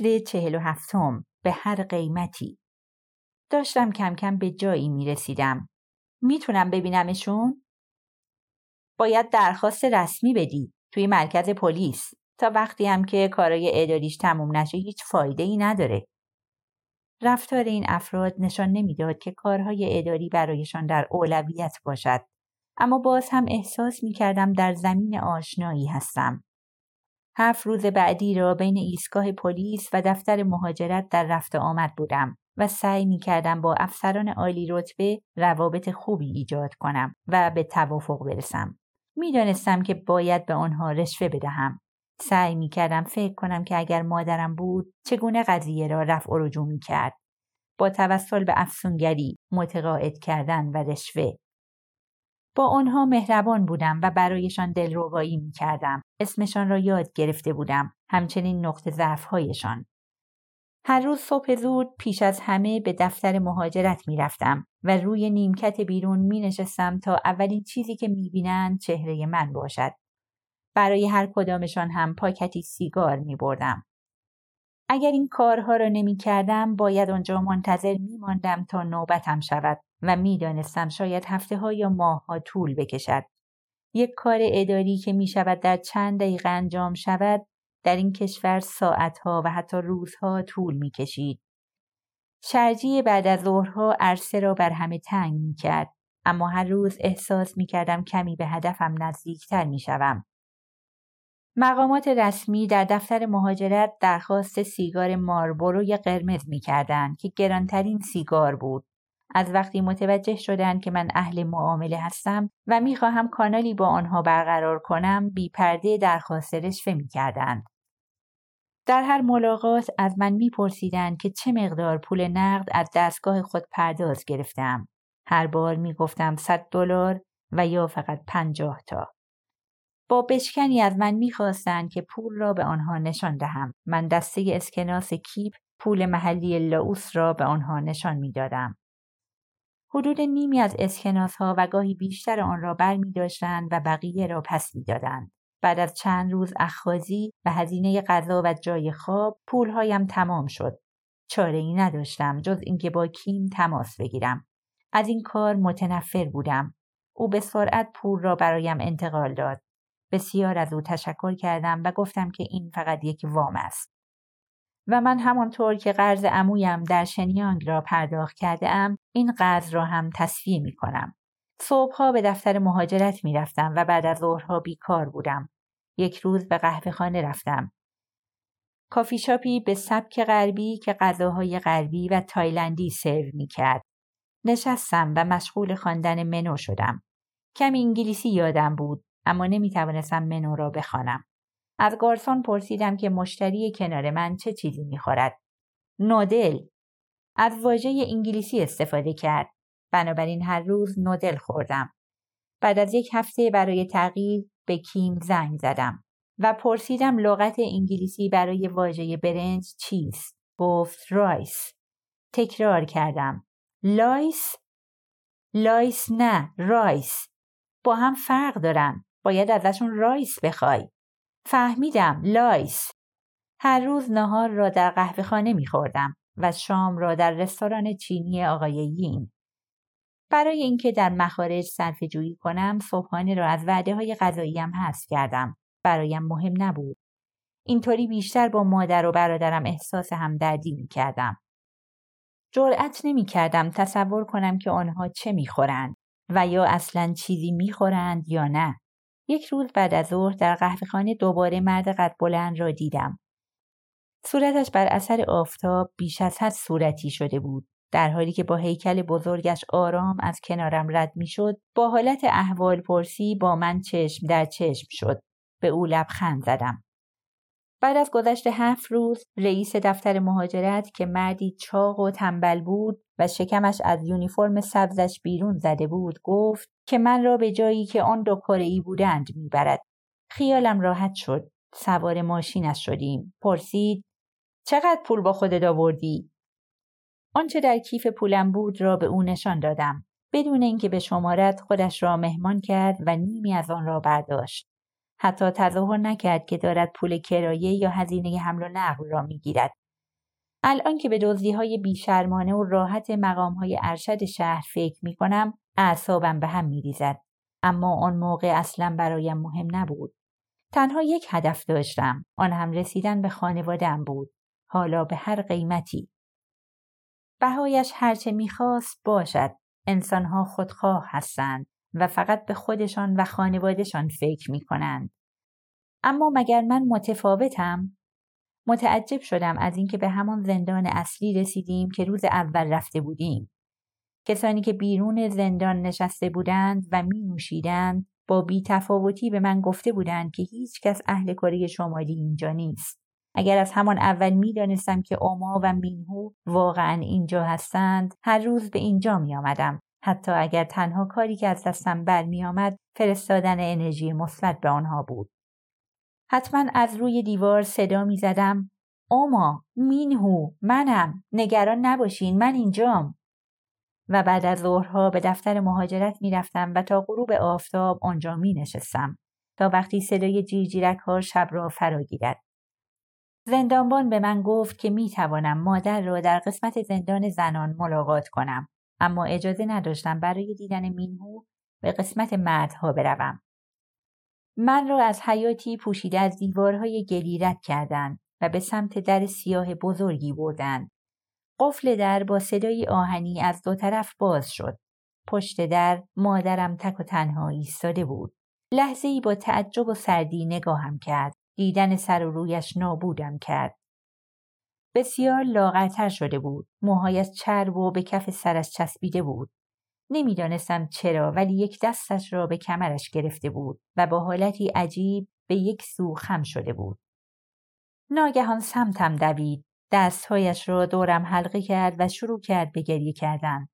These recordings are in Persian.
فصل چهل و هفتم به هر قیمتی داشتم کم کم به جایی می رسیدم. می‌تونم ببینمشون؟ باید درخواست رسمی بدی توی مرکز پلیس تا وقتی هم که کارای اداریش تموم نشه هیچ فایده ای نداره. رفتار این افراد نشان نمی‌داد که کارهای اداری برایشان در اولویت باشد. اما باز هم احساس می کردم در زمین آشنایی هستم. هفت روز بعدی را بین ایستگاه پلیس و دفتر مهاجرت در رفت آمد بودم و سعی می کردم با افسران عالی رتبه روابط خوبی ایجاد کنم و به توافق برسم. می‌دانستم که باید به آنها رشوه بدهم. سعی می کردم فکر کنم که اگر مادرم بود چگونه قضیه را رفع و رجوع می کرد. با توسل به افسونگری، متقاعد کردن و رشوه. با آنها مهربان بودم و برایشان دلربایی می کردم. اسمشان را یاد گرفته بودم. همچنین نقطه ضعفهایشان. هر روز صبح زود پیش از همه به دفتر مهاجرت می رفتم و روی نیمکت بیرون می نشستم تا اولین چیزی که می بینند چهره من باشد. برای هر کدامشان هم پاکتی سیگار می بردم. اگر این کارها را نمی کردم باید آنجا منتظر می ماندم تا نوبتم شود و می دانستم شاید هفته ها یا ماه ها طول بکشد. یک کار اداری که می شود در چند دقیقه انجام شود در این کشور ساعتها و حتی روزها طول می کشید. شرجی بعد از ظهرها عرصه را بر همه تنگ می کرد. اما هر روز احساس می کردم کمی به هدفم نزدیکتر می شوم. مقامات رسمی در دفتر مهاجرت درخواست سیگار ماربوروی قرمز می کردن که گرانترین سیگار بود. از وقتی متوجه شدند که من اهل معامله هستم و می‌خواهم کانالی با آنها برقرار کنم بی پرده درخواست رشوه می. در هر ملاقات از من میپرسیدند که چه مقدار پول نقد از دستگاه خود پرداز گرفتم. هر بار می‌گفتم 100 دلار و یا فقط پنجاه تا. با بشکنی از من می‌خواستند که پول را به آنها نشان دهم. من دسته اسکناس کیپ پول محلی لاوس را به آنها نشان می‌دادم. حدود نیمی از اسکناس ها و گاهی بیشتر آن را بر می و بقیه را پس می دادند. بعد از چند روز اخخازی و هزینه غذا و جای خواب پولهایم تمام شد. چاره ای نداشتم جز اینکه با کیم تماس بگیرم. از این کار متنفر بودم. او به سرعت پول را برایم انتقال داد. بسیار از او تشکر کردم و گفتم که این فقط یک وام است. و من همانطور که قرض عمویم در شنیانگ را پرداخت کرده ام این قرض را هم تسویه می کنم. صبحها به دفتر مهاجرت می رفتم و بعد از ظهرها بیکار بودم. یک روز به قهوه خانه رفتم. کافی شاپی به سبک غربی که غذاهای غربی و تایلندی سرو می کرد. نشستم و مشغول خواندن منو شدم. کمی انگلیسی یادم بود اما نمی توانستم منو را بخوانم. از گارسون پرسیدم که مشتری کنار من چه چیزی می‌خورد. noodle. از واژه انگلیسی استفاده کرد. بنابراین هر روز noodle خوردم. بعد از یک هفته برای تغییر به کیم زنگ زدم و پرسیدم لغت انگلیسی برای واژه برنج چیست؟ گفت rice. تکرار کردم. lice؟ lice نه rice. با هم فرق دارن. باید ازشون rice بخوای. فهمیدم lice. هر روز نهار را در قهوه خانه می خوردم و شام را در رستوران چینی آقای یین. برای اینکه در مخارج صرف جویی کنم صبحانه را از وعده های غذاییم حذف کردم برایم مهم نبود اینطوری بیشتر با مادر و برادرم احساس همدردی می کردم. جرأت نمی کردم تصور کنم که آنها چه می خورند و یا اصلا چیزی می خورند یا نه. یک روز بعد از ظهر در قهوهخانه دوباره مرد قد بلند را دیدم. صورتش بر اثر آفتاب بیش از حد صورتی شده بود. در حالی که با هیکل بزرگش آرام از کنارم رد می‌شد با حالت احوال پرسی با من چشم در چشم شد به او لبخند زدم بعد از گذشت هفت روز رئیس دفتر مهاجرت که مردی چاق و تنبل بود و شکمش از یونیفرم سبزش بیرون زده بود گفت که من را به جایی که آن دو ای بودند می‌برد. خیالم راحت شد. سوار ماشینش شدیم. پرسید چقدر پول با خودت آوردی؟ آنچه در کیف پولم بود را به او نشان دادم. بدون اینکه به شمارت خودش را مهمان کرد و نیمی از آن را برداشت. حتی تظاهر نکرد که دارد پول کرایه یا هزینه حمل و نقل را می‌گیرد. الان که به دزدی های بیشرمانه و راحت مقام های ارشد شهر فکر می کنم اعصابم به هم می ریزد. اما آن موقع اصلا برایم مهم نبود. تنها یک هدف داشتم. آن هم رسیدن به خانوادم بود. حالا به هر قیمتی. بهایش هرچه می‌خواست باشد. انسانها خودخواه هستند و فقط به خودشان و خانوادهشان فکر می کنند. اما مگر من متفاوتم؟ متعجب شدم از اینکه به همان زندان اصلی رسیدیم که روز اول رفته بودیم. کسانی که بیرون زندان نشسته بودند و می نوشیدند با تفاوتی به من گفته بودند که هیچ کس اهل کره شمالی اینجا نیست. اگر از همان اول می دانستم که اوما و مینهو واقعا اینجا هستند هر روز به اینجا می آمدم. حتی اگر تنها کاری که از دستم برمی آمد فرستادن انرژی مثبت به آنها بود. حتما از روی دیوار صدا می زدم اوما مینهو منم نگران نباشین من اینجام و بعد از ظهرها به دفتر مهاجرت می رفتم و تا غروب آفتاب آنجا می نشستم تا وقتی صدای جیرجیرک ها شب را فرا گیرد. زندانبان به من گفت که می توانم مادر را در قسمت زندان زنان ملاقات کنم اما اجازه نداشتم برای دیدن مینهو به قسمت مردها بروم. من را از حیاتی پوشیده از دیوارهای گلی رد کردند و به سمت در سیاه بزرگی بردند. قفل در با صدای آهنی از دو طرف باز شد. پشت در مادرم تک و تنها ایستاده بود. لحظه ای با تعجب و سردی نگاهم کرد. دیدن سر و رویش نابودم کرد. بسیار لاغرتر شده بود. موهایش چرب و به کف سرش چسبیده بود. نمی‌دانستم چرا ولی یک دستش را به کمرش گرفته بود و با حالتی عجیب به یک سو خم شده بود. ناگهان سمتم دوید. دستهایش را دورم حلقه کرد و شروع کرد به گریه کردن.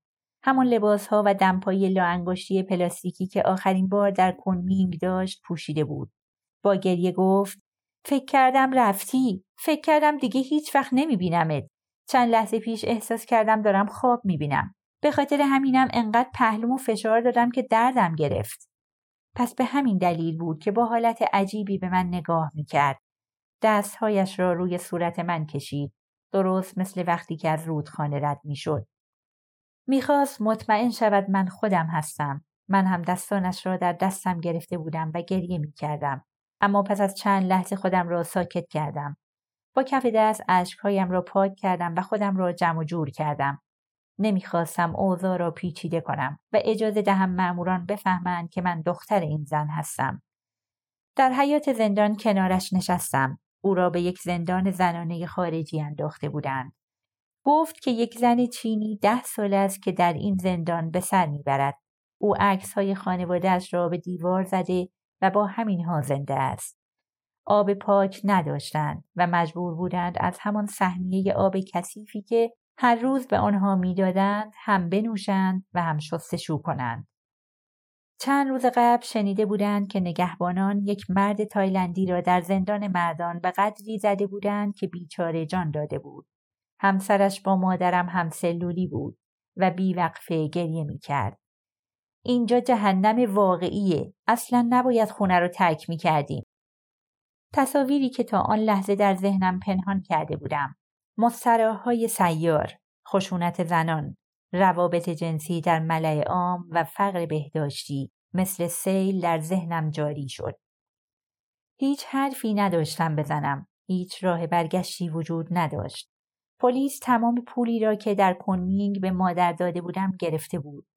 همان لباس ها و دمپایی لاانگشتی پلاستیکی که آخرین بار در کنمینگ داشت پوشیده بود. با گریه گفت فکر کردم رفتی. فکر کردم دیگه هیچ وقت نمی بینمت. چند لحظه پیش احساس کردم دارم خواب می بینم. به خاطر همینم انقدر پهلومو فشار دادم که دردم گرفت. پس به همین دلیل بود که با حالت عجیبی به من نگاه می کرد. دستهایش را روی صورت من کشید. درست مثل وقتی که از رودخانه رد می شد. می‌خواست مطمئن شود من خودم هستم. من هم دستانش را در دستم گرفته بودم و گریه می کردم. اما پس از چند لحظه خودم را ساکت کردم. با کف دست اشکهایم را پاک کردم و خودم را جمع و جور کردم. نمی‌خواستم اوضاع را پیچیده کنم و اجازه دهم مأموران بفهمند که من دختر این زن هستم. در حیات زندان کنارش نشستم. او را به یک زندان زنانه خارجی انداخته بودند. گفت که یک زن چینی ده سال است که در این زندان به سر می‌برد. او عکس های خانوادهش را به دیوار زده و با همینها زنده است. آب پاک نداشتند و مجبور بودند از همان سهمیه آب کثیفی که هر روز به آنها می‌دادند هم بنوشند و هم شستشو کنند. چند روز قبل شنیده بودند که نگهبانان یک مرد تایلندی را در زندان مردان به قدری زده بودند که بیچاره جان داده بود. همسرش با مادرم هم سلولی بود و بیوقفه گریه می کرد. اینجا جهنم واقعیه. اصلا نباید خونه رو ترک می کردیم. تصاویری که تا آن لحظه در ذهنم پنهان کرده بودم. مستراهای سیار، خشونت زنان، روابط جنسی در ملع عام و فقر بهداشتی مثل سیل در ذهنم جاری شد. هیچ حرفی نداشتم بزنم. هیچ راه برگشتی وجود نداشت. پلیس تمام پولی را که در کنمینگ به مادر داده بودم گرفته بود.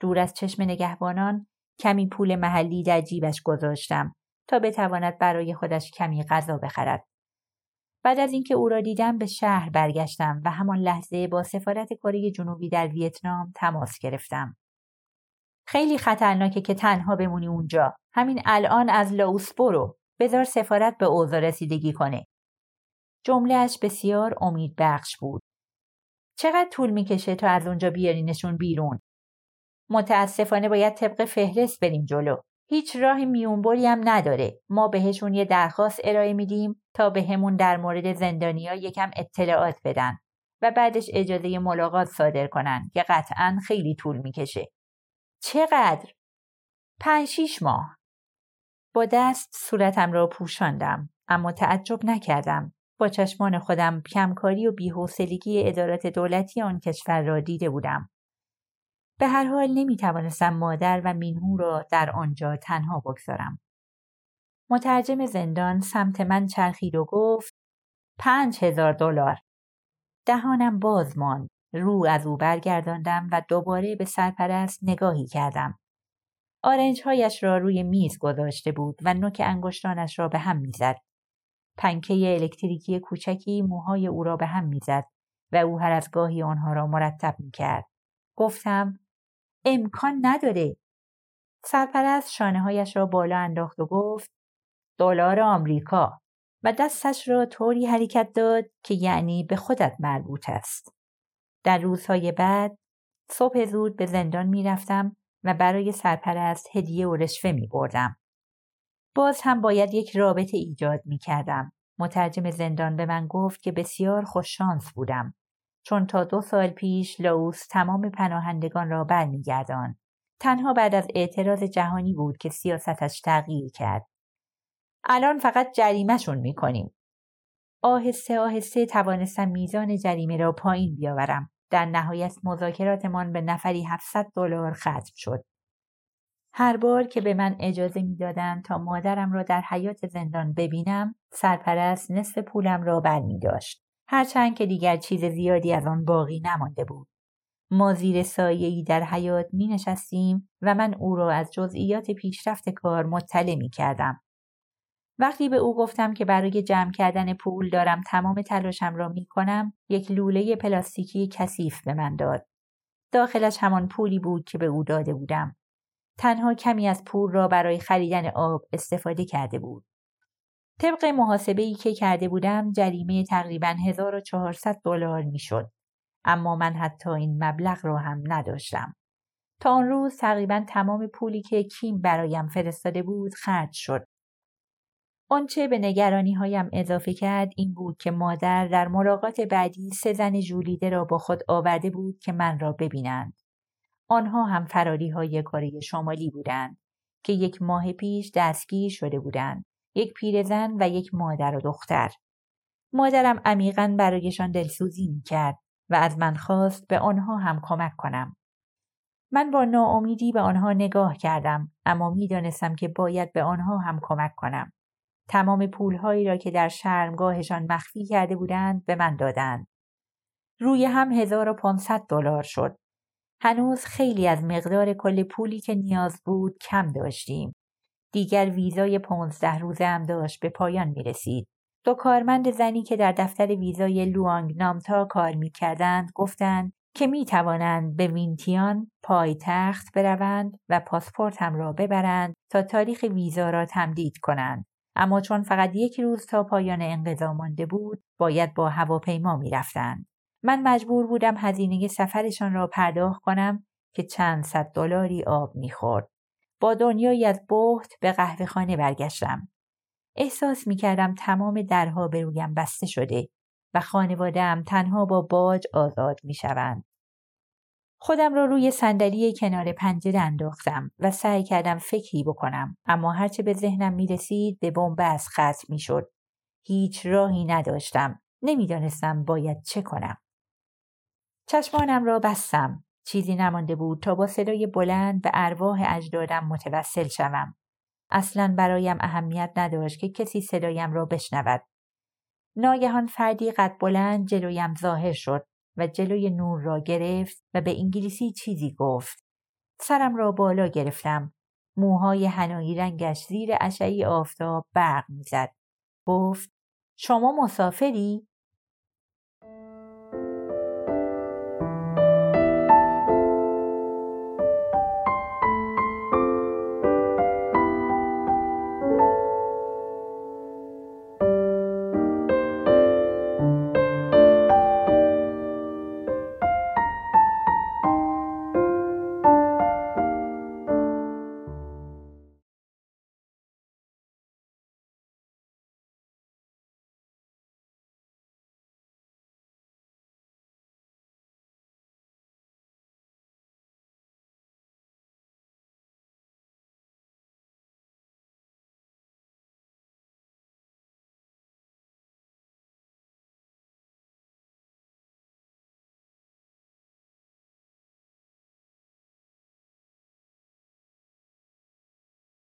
دور از چشم نگهبانان کمی پول محلی در جیبش گذاشتم تا بتواند برای خودش کمی غذا بخرد. بعد از اینکه او را دیدم به شهر برگشتم و همان لحظه با سفارت کره جنوبی در ویتنام تماس گرفتم. خیلی خطرناکه که تنها بمونی اونجا. همین الان از لاوس برو. بذار سفارت به اوضاع رسیدگی کنه. جملهش بسیار امید بخش بود. چقدر طول می‌کشه تا از اونجا بیارینشون بیرون؟ متاسفانه باید طبق فهرست بریم جلو. هیچ راه میونبری هم نداره. ما بهشون یه درخواست ارائه میدیم تا بهمون به در مورد زندانیا یکم اطلاعات بدن و بعدش اجازه ملاقات صادر کنن که قطعا خیلی طول می‌کشه. چقدر؟ پنج شیش ماه. با دست صورتم را پوشاندم اما تعجب نکردم. با چشمان خودم کمکاری و بیحوصلگی ادارات دولتی آن کشور را دیده بودم. به هر حال نمی توانستم مادر و مینهو را در آنجا تنها بگذارم. مترجم زندان سمت من چرخید و گفت پنج هزار دلار. دهانم باز ماند. رو از او برگرداندم و دوباره به سرپرست نگاهی کردم. آرنجهایش را روی میز گذاشته بود و نوک انگشتانش را به هم می‌زد. پنکه الکتریکی کوچکی موهای او را به هم می‌زد و او هر از گاهی آنها را مرتب می‌کرد. گفتم امکان نداره. سرپرست شانه هایش را بالا انداخت و گفت دلار آمریکا و دستش را طوری حرکت داد که یعنی به خودت مربوط است. در روزهای بعد صبح زود به زندان می رفتم و برای سرپرست هدیه و رشوه می بردم. باز هم باید یک رابطه ایجاد می کردم. مترجم زندان به من گفت که بسیار خوششانس بودم چون تا دو سال پیش لاوس تمام پناهندگان را برمیگردان. تنها بعد از اعتراض جهانی بود که سیاستش تغییر کرد. الان فقط جریمهشون می‌کنیم. آهسته آهسته توانستم میزان جریمه را پایین بیاورم. در نهایت مذاکراتمان به نفری 700 دلار ختم شد. هر بار که به من اجازه می‌دادند تا مادرم را در حیات زندان ببینم، سرپرست نصف پولم را بر می داشت. هرچند که دیگر چیز زیادی از آن باقی نمانده بود. ما زیر سایه‌ای در حیات می نشستیم و من او را از جزئیات پیشرفت کار مطلع می کردم. وقتی به او گفتم که برای جمع کردن پول دارم تمام تلاشم را می کنم یک لوله پلاستیکی کثیف به من داد. داخلش همان پولی بود که به او داده بودم. تنها کمی از پول را برای خریدن آب استفاده کرده بود. طبق محاسبه ای که کرده بودم جریمه تقریبا 1400 دلار می‌شد. اما من حتی این مبلغ را هم نداشتم. تا آن روز تقریبا تمام پولی که کیم برایم فرستاده بود خرج شد آنچه به نگرانی هایم اضافه کرد این بود که مادر در ملاقات بعدی سه زن جولیده را با خود آورده بود که من را ببینند. آنها هم فراری های کاری شمالی بودند که یک ماه پیش دستگیر شده بودند. یک پیرزن و یک مادر و دختر. مادرم عمیقا برایشان دلسوزی می کرد و از من خواست به آنها هم کمک کنم. من با ناامیدی به آنها نگاه کردم اما می‌دانستم که باید به آنها هم کمک کنم. تمام پولهایی را که در شرمگاهشان مخفی کرده بودند به من دادند. روی هم 1500 دلار شد. هنوز خیلی از مقدار کل پولی که نیاز بود کم داشتیم. دیگر ویزای پونزده روزه هم داشت به پایان می رسید. دو کارمند زنی که در دفتر ویزای لوانگ نامتا کار می کردند گفتند که می توانند به وینتیان پایتخت بروند و پاسپورت هم را ببرند تا تاریخ ویزا را تمدید کنند. اما چون فقط یک روز تا پایان انقضا مانده بود باید با هواپیما می‌رفتند. من مجبور بودم هزینه سفرشان را پرداخت کنم که چند صد دلاری آب می‌خورد. با دنیایی از بحت به قهوه خانه برگشتم. احساس می‌کردم تمام درها به رویم بسته شده و خانوادهام تنها با باج آزاد می‌شوند. خودم را روی صندلی کنار پنجره انداختم و سعی کردم فکری بکنم اما هرچه به ذهنم می رسید به بنبست ختم می شد. هیچ راهی نداشتم. نمی‌دانستم باید چه کنم. چشمانم را بستم. چیزی نمانده بود تا با صدای بلند به ارواح اجدادم متوسل شوم. اصلا برایم اهمیت نداشت که کسی صدایم را بشنود. ناگهان فردی قد بلند جلویم ظاهر شد و جلوی نور را گرفت و به انگلیسی چیزی گفت. سرم را بالا گرفتم. موهای هنایی رنگش زیر اشعی آفتاب برق می‌زد. گفت شما مسافری؟